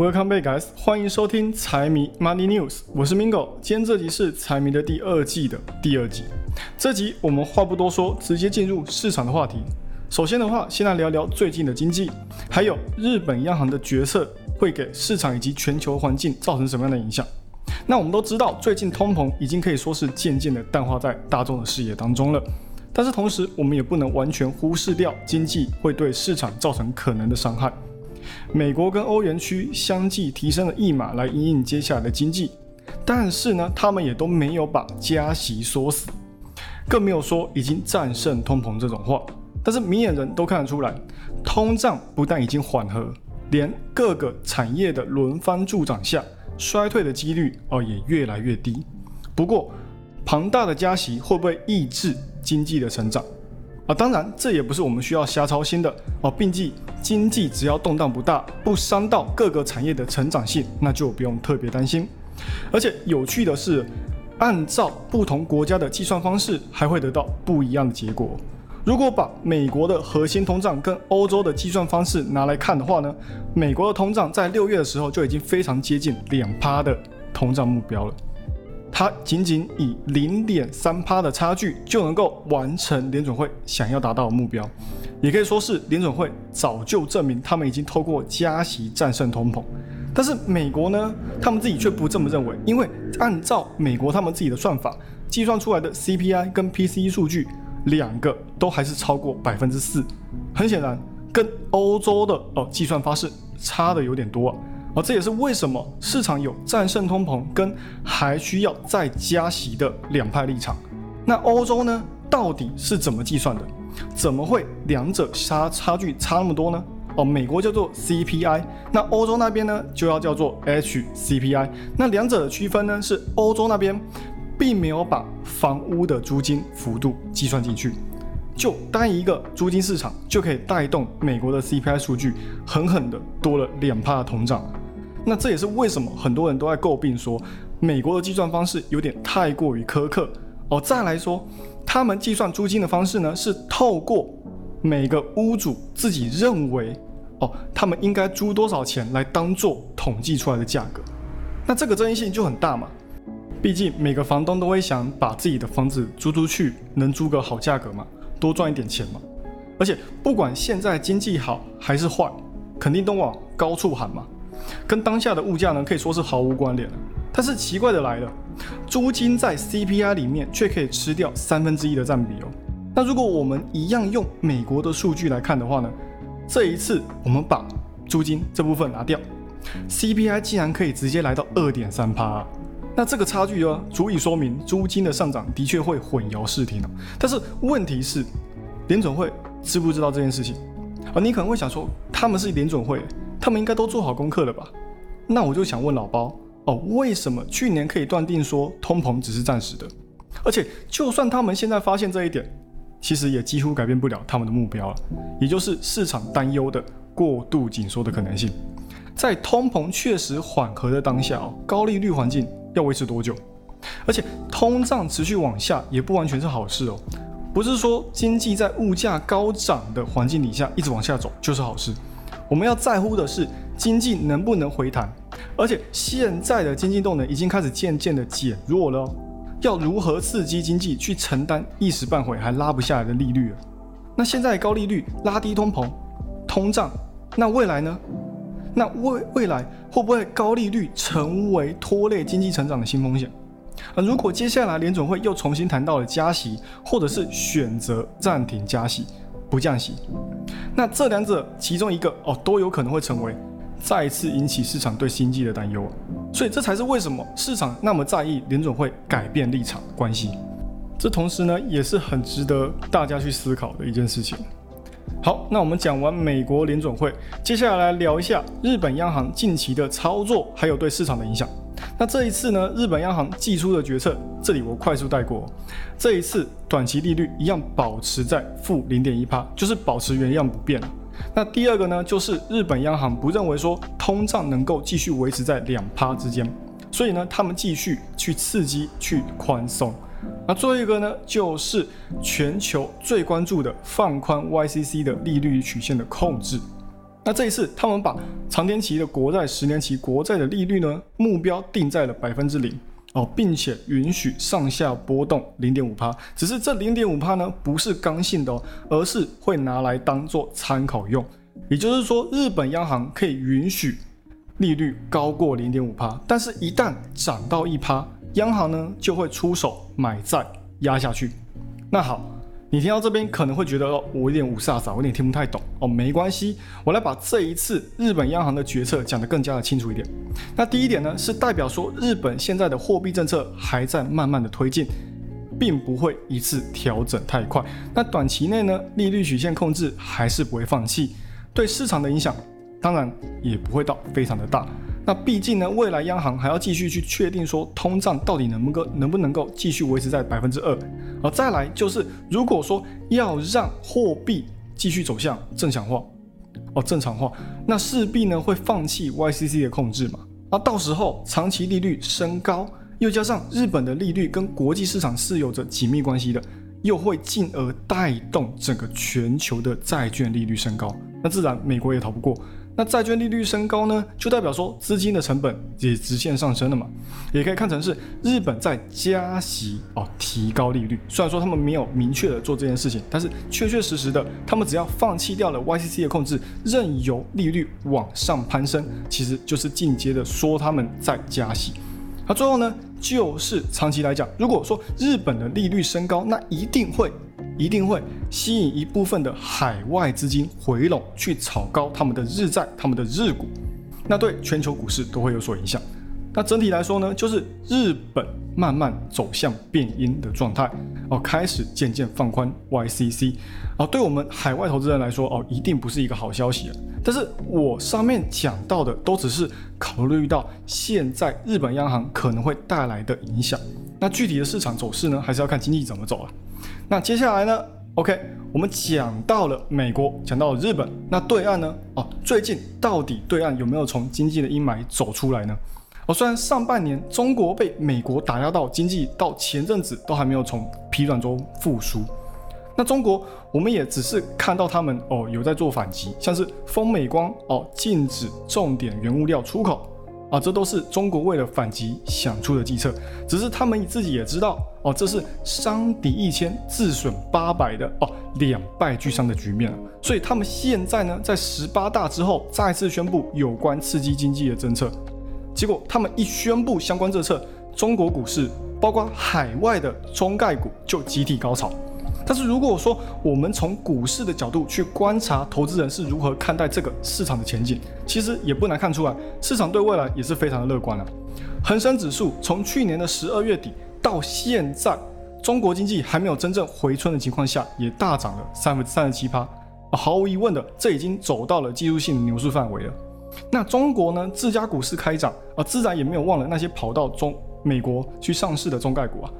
Welcome back, guys！欢迎收听财迷 Money News，我是 Mingo。今天这集是财迷的第二季的第二集。这集我们话不多说，直接进入市场的话题。首先的话，先来聊聊最近的经济，还有日本央行的决策会给市场以及全球环境造成什么样的影响。那我们都知道，最近通膨已经可以说是渐渐的淡化在大众的视野当中了。但是同时，我们也不能完全忽视掉经济会对市场造成可能的伤害。美国跟欧元区相继提升了一码来应应接下来的经济，但是呢，他们也都没有把加息缩死，更没有说已经战胜通膨这种话。但是明眼人都看得出来，通胀不但已经缓和，连各个产业的轮番助长下，衰退的几率哦也越来越低。不过，庞大的加息会不会抑制经济的成长？啊，当然，这也不是我们需要瞎操心的哦。并且经济只要动荡不大，不伤到各个产业的成长性，那就不用特别担心。而且有趣的是，按照不同国家的计算方式，还会得到不一样的结果。如果把美国的核心通胀跟欧洲的计算方式拿来看的话呢，美国的通胀在六月的时候就已经非常接近两趴的通胀目标了。它仅仅以零点三趴的差距就能够完成联准会想要达到的目标，也可以说是联准会早就证明他们已经透过加息战胜通膨。但是美国呢，他们自己却不这么认为，因为按照美国他们自己的算法计算出来的 CPI 跟 PCE 数据，两个都还是超过百分之四，很显然跟欧洲的哦计算方式差的有点多啊。而这也是为什么市场有战胜通膨跟还需要再加息的两派立场。那欧洲呢，到底是怎么计算的？怎么会两者差差距差那么多呢？哦，美国叫做 CPI，那欧洲那边呢就要叫做 HCPI。那两者的区分呢，是欧洲那边并没有把房屋的租金幅度计算进去，就单一个租金市场就可以带动美国的 CPI 数据狠狠的多了两帕的通胀。那这也是为什么很多人都在诟病说，美国的计算方式有点太过于苛刻哦。再来说，他们计算租金的方式呢，是透过每个屋主自己认为哦，他们应该租多少钱来当做统计出来的价格。那这个争议性就很大嘛。毕竟每个房东都会想把自己的房子租出去，能租个好价格嘛，多赚一点钱嘛。而且不管现在经济好还是坏，肯定都往高处喊嘛。跟当下的物价呢，可以说是毫无关联了。但是奇怪的来了，租金在 CPI 里面却可以吃掉三分之一的占比哦。那如果我们一样用美国的数据来看的话呢，这一次我们把租金这部分拿掉，CPI 竟然可以直接来到二点三趴。那这个差距呢，足以说明租金的上涨的确会混淆视听。但是问题是，联准会知不知道这件事情？啊，你可能会想说，他们是联准会。他们应该都做好功课了吧？那我就想问老包哦，为什么去年可以断定说通膨只是暂时的？而且就算他们现在发现这一点，其实也几乎改变不了他们的目标了，也就是市场担忧的过度紧缩的可能性。在通膨确实缓和的当下哦，高利率环境要维持多久？而且通胀持续往下也不完全是好事哦，不是说经济在物价高涨的环境底下一直往下走就是好事。我们要在乎的是经济能不能回弹，而且现在的经济动能已经开始渐渐的减弱了。要如何刺激经济去承担一时半会还拉不下来的利率？那现在高利率拉低通膨、通胀，那未来呢？那未未来会不会高利率成为拖累经济成长的新风险？啊，如果接下来联总会又重新谈到了加息，或者是选择暂停加息？不降息，那这两者其中一个哦，都有可能会成为再次引起市场对经济的担忧，所以这才是为什么市场那么在意联准会改变立场关系。这同时呢，也是很值得大家去思考的一件事情。好，那我们讲完美国联准会，接下来聊一下日本央行近期的操作，还有对市场的影响。那这一次呢，日本央行寄出的决策，这里我快速带过。这一次短期利率一样保持在负零点一帕，就是保持原样不变。那第二个呢，就是日本央行不认为说通胀能够继续维持在两帕之间，所以呢，他们继续去刺激去宽松。那最后一个呢，就是全球最关注的放宽 YCC 的利率曲线的控制。那这一次，他们把长天期的国债、十年期国债的利率呢，目标定在了百分之零哦，并且允许上下波动零点五帕。只是这零点五帕呢，不是刚性的哦，而是会拿来当做参考用。也就是说，日本央行可以允许利率高过零点五帕，但是一旦涨到一帕，央行呢就会出手买债压下去。那好。你听到这边可能会觉得哦，我有点五煞煞，我有点听不太懂哦。没关系，我来把这一次日本央行的决策讲得更加的清楚一点。那第一点呢，是代表说日本现在的货币政策还在慢慢的推进，并不会一次调整太快。那短期内呢，利率曲线控制还是不会放弃，对市场的影响当然也不会到非常的大。那毕竟呢，未来央行还要继续去确定说通胀到底能不能够能不能够继续维持在百分之二，而再来就是如果说要让货币继续走向正常化，哦正常化，那势必呢会放弃 YCC 的控制嘛，那到时候长期利率升高，又加上日本的利率跟国际市场是有着紧密关系的，又会进而带动整个全球的债券利率升高，那自然美国也逃不过。那债券利率升高呢，就代表说资金的成本也直线上升了嘛，也可以看成是日本在加息哦，提高利率。虽然说他们没有明确的做这件事情，但是确确实实的，他们只要放弃掉了 YCC 的控制，任由利率往上攀升，其实就是进阶的说他们在加息。那最后呢，就是长期来讲，如果说日本的利率升高，那一定会。一定会吸引一部分的海外资金回笼，去炒高他们的日债、他们的日股，那对全球股市都会有所影响。那整体来说呢，就是日本慢慢走向变阴的状态哦，开始渐渐放宽 YCC 哦，对我们海外投资人来说哦，一定不是一个好消息啊。但是我上面讲到的都只是考虑到现在日本央行可能会带来的影响，那具体的市场走势呢，还是要看经济怎么走啊。那接下来呢？OK，我们讲到了美国，讲到了日本，那对岸呢？哦，最近到底对岸有没有从经济的阴霾走出来呢？哦，虽然上半年中国被美国打压到经济，到前阵子都还没有从疲软中复苏，那中国我们也只是看到他们哦有在做反击，像是封美光哦禁止重点原物料出口。啊，这都是中国为了反击想出的计策，只是他们自己也知道哦，这是伤敌一千自损八百的哦，两败俱伤的局面了。所以他们现在呢，在十八大之后再次宣布有关刺激经济的政策，结果他们一宣布相关政策，中国股市包括海外的中概股就集体高潮。但是如果说我们从股市的角度去观察投资人是如何看待这个市场的前景，其实也不难看出来，市场对未来也是非常的乐观了。恒生指数从去年的十二月底到现在，中国经济还没有真正回春的情况下，也大涨了三分之三十七趴。毫无疑问的，这已经走到了技术性的牛市范围了。那中国呢，自家股市开涨啊，自然也没有忘了那些跑到中美国去上市的中概股啊。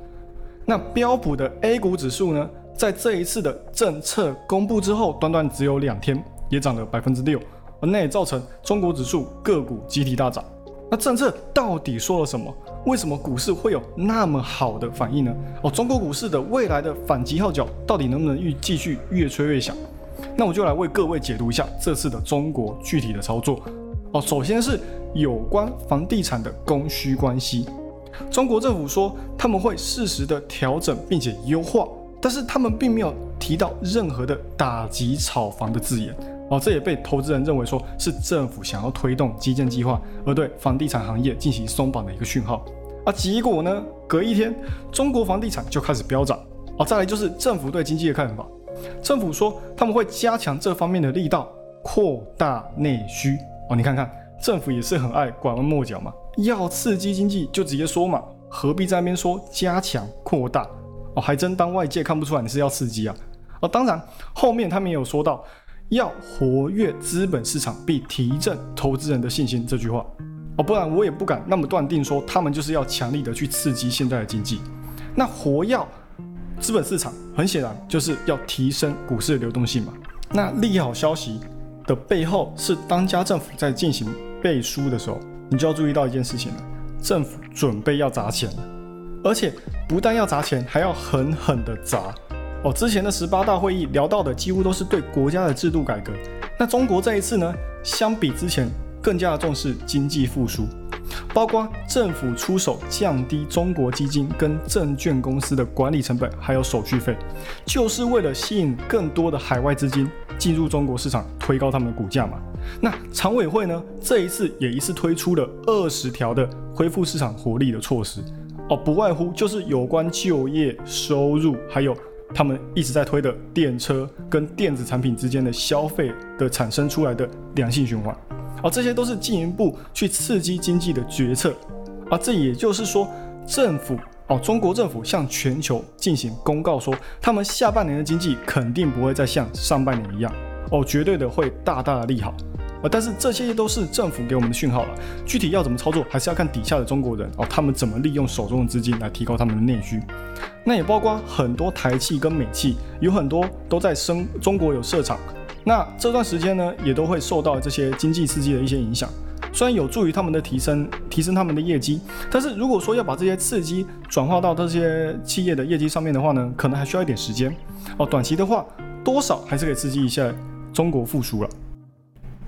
那标普的 A 股指数呢？在这一次的政策公布之后，短短只有两天，也涨了百分之六，那也造成中国指数个股集体大涨。那政策到底说了什么？为什么股市会有那么好的反应呢？哦，中国股市的未来的反击号角到底能不能越继续越吹越响？那我就来为各位解读一下这次的中国具体的操作。哦，首先是有关房地产的供需关系，中国政府说他们会适时的调整并且优化。但是他们并没有提到任何的打击炒房的字眼哦，这也被投资人认为说是政府想要推动基建计划，而对房地产行业进行松绑的一个讯号啊。结果呢，隔一天，中国房地产就开始飙涨哦。再来就是政府对经济的看法，政府说他们会加强这方面的力道，扩大内需哦。你看看，政府也是很爱拐弯抹角嘛，要刺激经济就直接说嘛，何必在那边说加强扩大？哦，还真当外界看不出来你是要刺激啊！哦，当然后面他们也有说到要活跃资本市场并提振投资人的信心这句话哦，不然我也不敢那么断定说他们就是要强力的去刺激现在的经济。那活跃资本市场很显然就是要提升股市的流动性嘛。那利好消息的背后是当家政府在进行背书的时候，你就要注意到一件事情了：政府准备要砸钱了。而且不但要砸钱，还要狠狠的砸哦。之前的十八大会议聊到的几乎都是对国家的制度改革，那中国这一次呢，相比之前更加的重视经济复苏，包括政府出手降低中国基金跟证券公司的管理成本，还有手续费，就是为了吸引更多的海外资金进入中国市场，推高他们的股价嘛。那常委会呢，这一次也一次推出了二十条的恢复市场活力的措施，哦，不外乎就是有关就业、收入，还有。他们一直在推的电车跟电子产品之间的消费的产生出来的良性循环，而这些都是进一步去刺激经济的决策，而这也就是说，政府哦，中国政府向全球进行公告说，他们下半年的经济肯定不会再像上半年一样，哦，绝对的会大大的利好。啊，但是这些都是政府给我们的讯号了，具体要怎么操作，还是要看底下的中国人哦，他们怎么利用手中的资金来提高他们的内需。那也包括很多台企跟美企，有很多都在生中国有设厂。那这段时间呢，也都会受到这些经济刺激的一些影响。虽然有助于他们的提升，提升他们的业绩，但是如果说要把这些刺激转化到这些企业的业绩上面的话呢，可能还需要一点时间。哦，短期的话，多少还是可以刺激一下中国复苏了。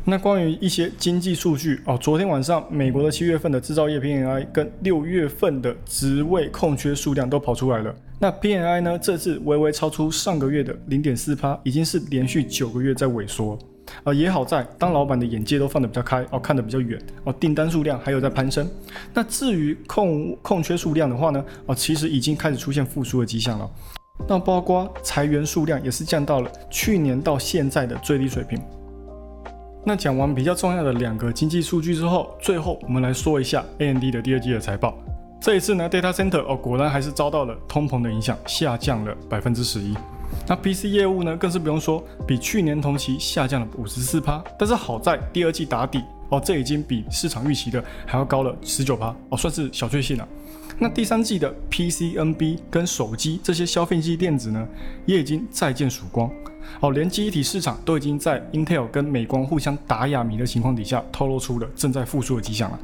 那关于一些经济数据哦，昨天晚上美国的七月份的制造业 PMI 跟六月份的职位空缺数量都跑出来了。那 PMI 呢，这次微微超出上个月的零点四帕，已经是连续九个月在萎缩。啊，也好在当老板的眼界都放得比较开哦，看得比较远哦，订单数量还有在攀升。那至于空空缺数量的话呢，哦，其实已经开始出现复苏的迹象了。那包括裁员数量也是降到了去年到现在的最低水平。那讲完比较重要的两个经济数据之后，最后我们来说一下 AMD 的第二季的财报。这一次呢，Data Center 哦，果然还是遭到了通膨的影响，下降了百分之十一。那 PC 业务呢，更是不用说，比去年同期下降了五十四趴。但是好在第二季打底哦，这已经比市场预期的还要高了十九趴哦，算是小确幸了。那第三季的 PCNB 跟手机这些消费级电子呢，也已经再见曙光。哦，连记忆体市场都已经在 Intel 跟美光互相打哑谜的情况底下，透露出了正在复苏的迹象了。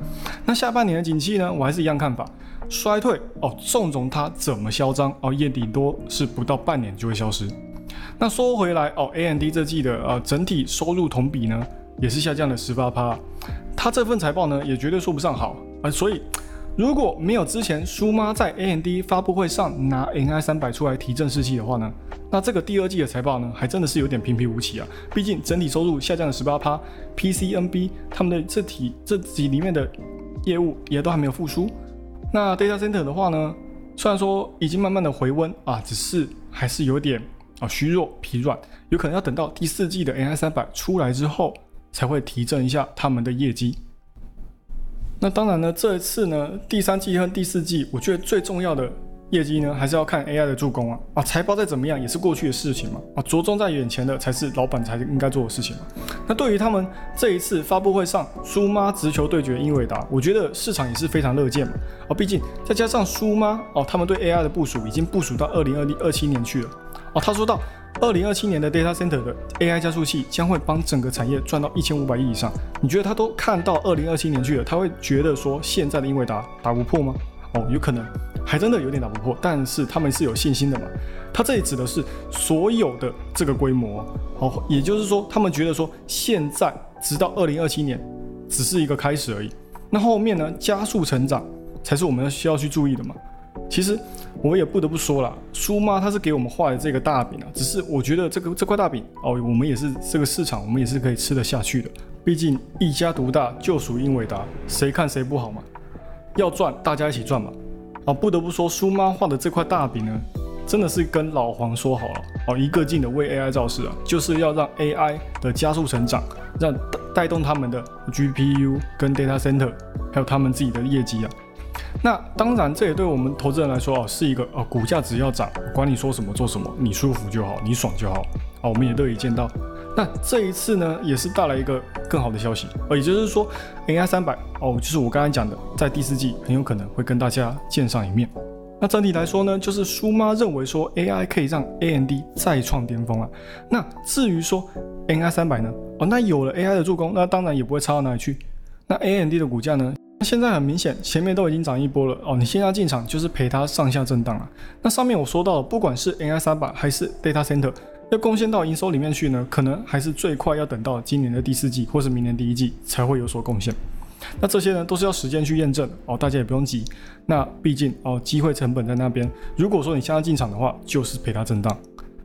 那下半年的景气呢？我还是一样看法，衰退哦，纵容它怎么嚣张哦，也顶多是不到半年就会消失。那说回来哦，AMD 这季的呃整体收入同比呢，也是下降了十八趴。它这份财报呢，也绝对说不上好啊，所以。如果没有之前苏妈在 AMD 发布会上拿 NI 三百出来提振士气的话呢，那这个第二季的财报呢，还真的是有点平平无奇啊。毕竟整体收入下降了十八趴，PCNB 他们的这体这几里面的业务也都还没有复苏。那 Data Center 的话呢，虽然说已经慢慢的回温啊，只是还是有点啊虚弱疲软，有可能要等到第四季的 NI 三百出来之后，才会提振一下他们的业绩。那当然呢，这一次呢，第三季和第四季，我觉得最重要的业绩呢，还是要看 AI 的助攻啊啊，财报再怎么样也是过去的事情嘛啊，着重在眼前的才是老板才应该做的事情嘛。那对于他们这一次发布会上苏妈直球对决英伟达，我觉得市场也是非常乐见嘛啊，毕竟再加上苏妈哦，他们对 AI 的部署已经部署到二零二零二七年去了哦，他说到。二零二七年的 data center 的 AI 加速器将会帮整个产业赚到一千五百亿以上。你觉得他都看到二零二七年去了，他会觉得说现在的英伟达打不破吗？哦，有可能，还真的有点打不破。但是他们是有信心的嘛？他这里指的是所有的这个规模，哦，也就是说他们觉得说现在直到二零二七年只是一个开始而已。那后面呢，加速成长才是我们需要去注意的嘛？其实我也不得不说了，苏妈她是给我们画的这个大饼啊，只是我觉得这个这块大饼哦，我们也是这个市场，我们也是可以吃得下去的。毕竟一家独大就属英伟达，谁看谁不好嘛？要赚大家一起赚嘛！啊，不得不说苏妈画的这块大饼呢，真的是跟老黄说好了哦，一个劲的为 AI 造势啊，就是要让 AI 的加速成长，让带动他们的 GPU 跟 Data Center，还有他们自己的业绩啊。那当然，这也对我们投资人来说哦，是一个哦，股价只要涨，管你说什么做什么，你舒服就好，你爽就好啊，我们也乐意见到。那这一次呢，也是带来一个更好的消息哦，也就是说，AI 三百哦，就是我刚才讲的，在第四季很有可能会跟大家见上一面。那整体来说呢，就是苏妈认为说 AI 可以让 AMD 再创巅峰啊。那至于说 AI 三百呢，哦，那有了 AI 的助攻，那当然也不会差到哪里去。那 AMD 的股价呢？现在很明显，前面都已经涨一波了哦。你现在进场就是陪它上下震荡了。那上面我说到了，不管是 AI 三百还是 Data Center，要贡献到营收里面去呢，可能还是最快要等到今年的第四季或是明年第一季才会有所贡献。那这些呢，都是要时间去验证哦，大家也不用急。那毕竟哦，机会成本在那边。如果说你现在进场的话，就是陪它震荡。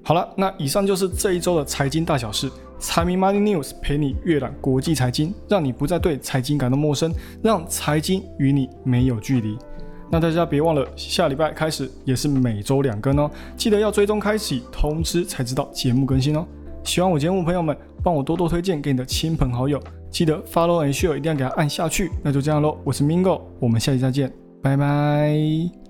好了，那以上就是这一周的财经大小事。财迷 Money News 陪你阅览国际财经，让你不再对财经感到陌生，让财经与你没有距离。那大家别忘了，下礼拜开始也是每周两更哦，记得要追踪开启通知，才知道节目更新哦。喜欢我节目朋友们，帮我多多推荐给你的亲朋好友，记得 Follow and Share 一定要给他按下去。那就这样喽，我是 Mingo，我们下期再见，拜拜。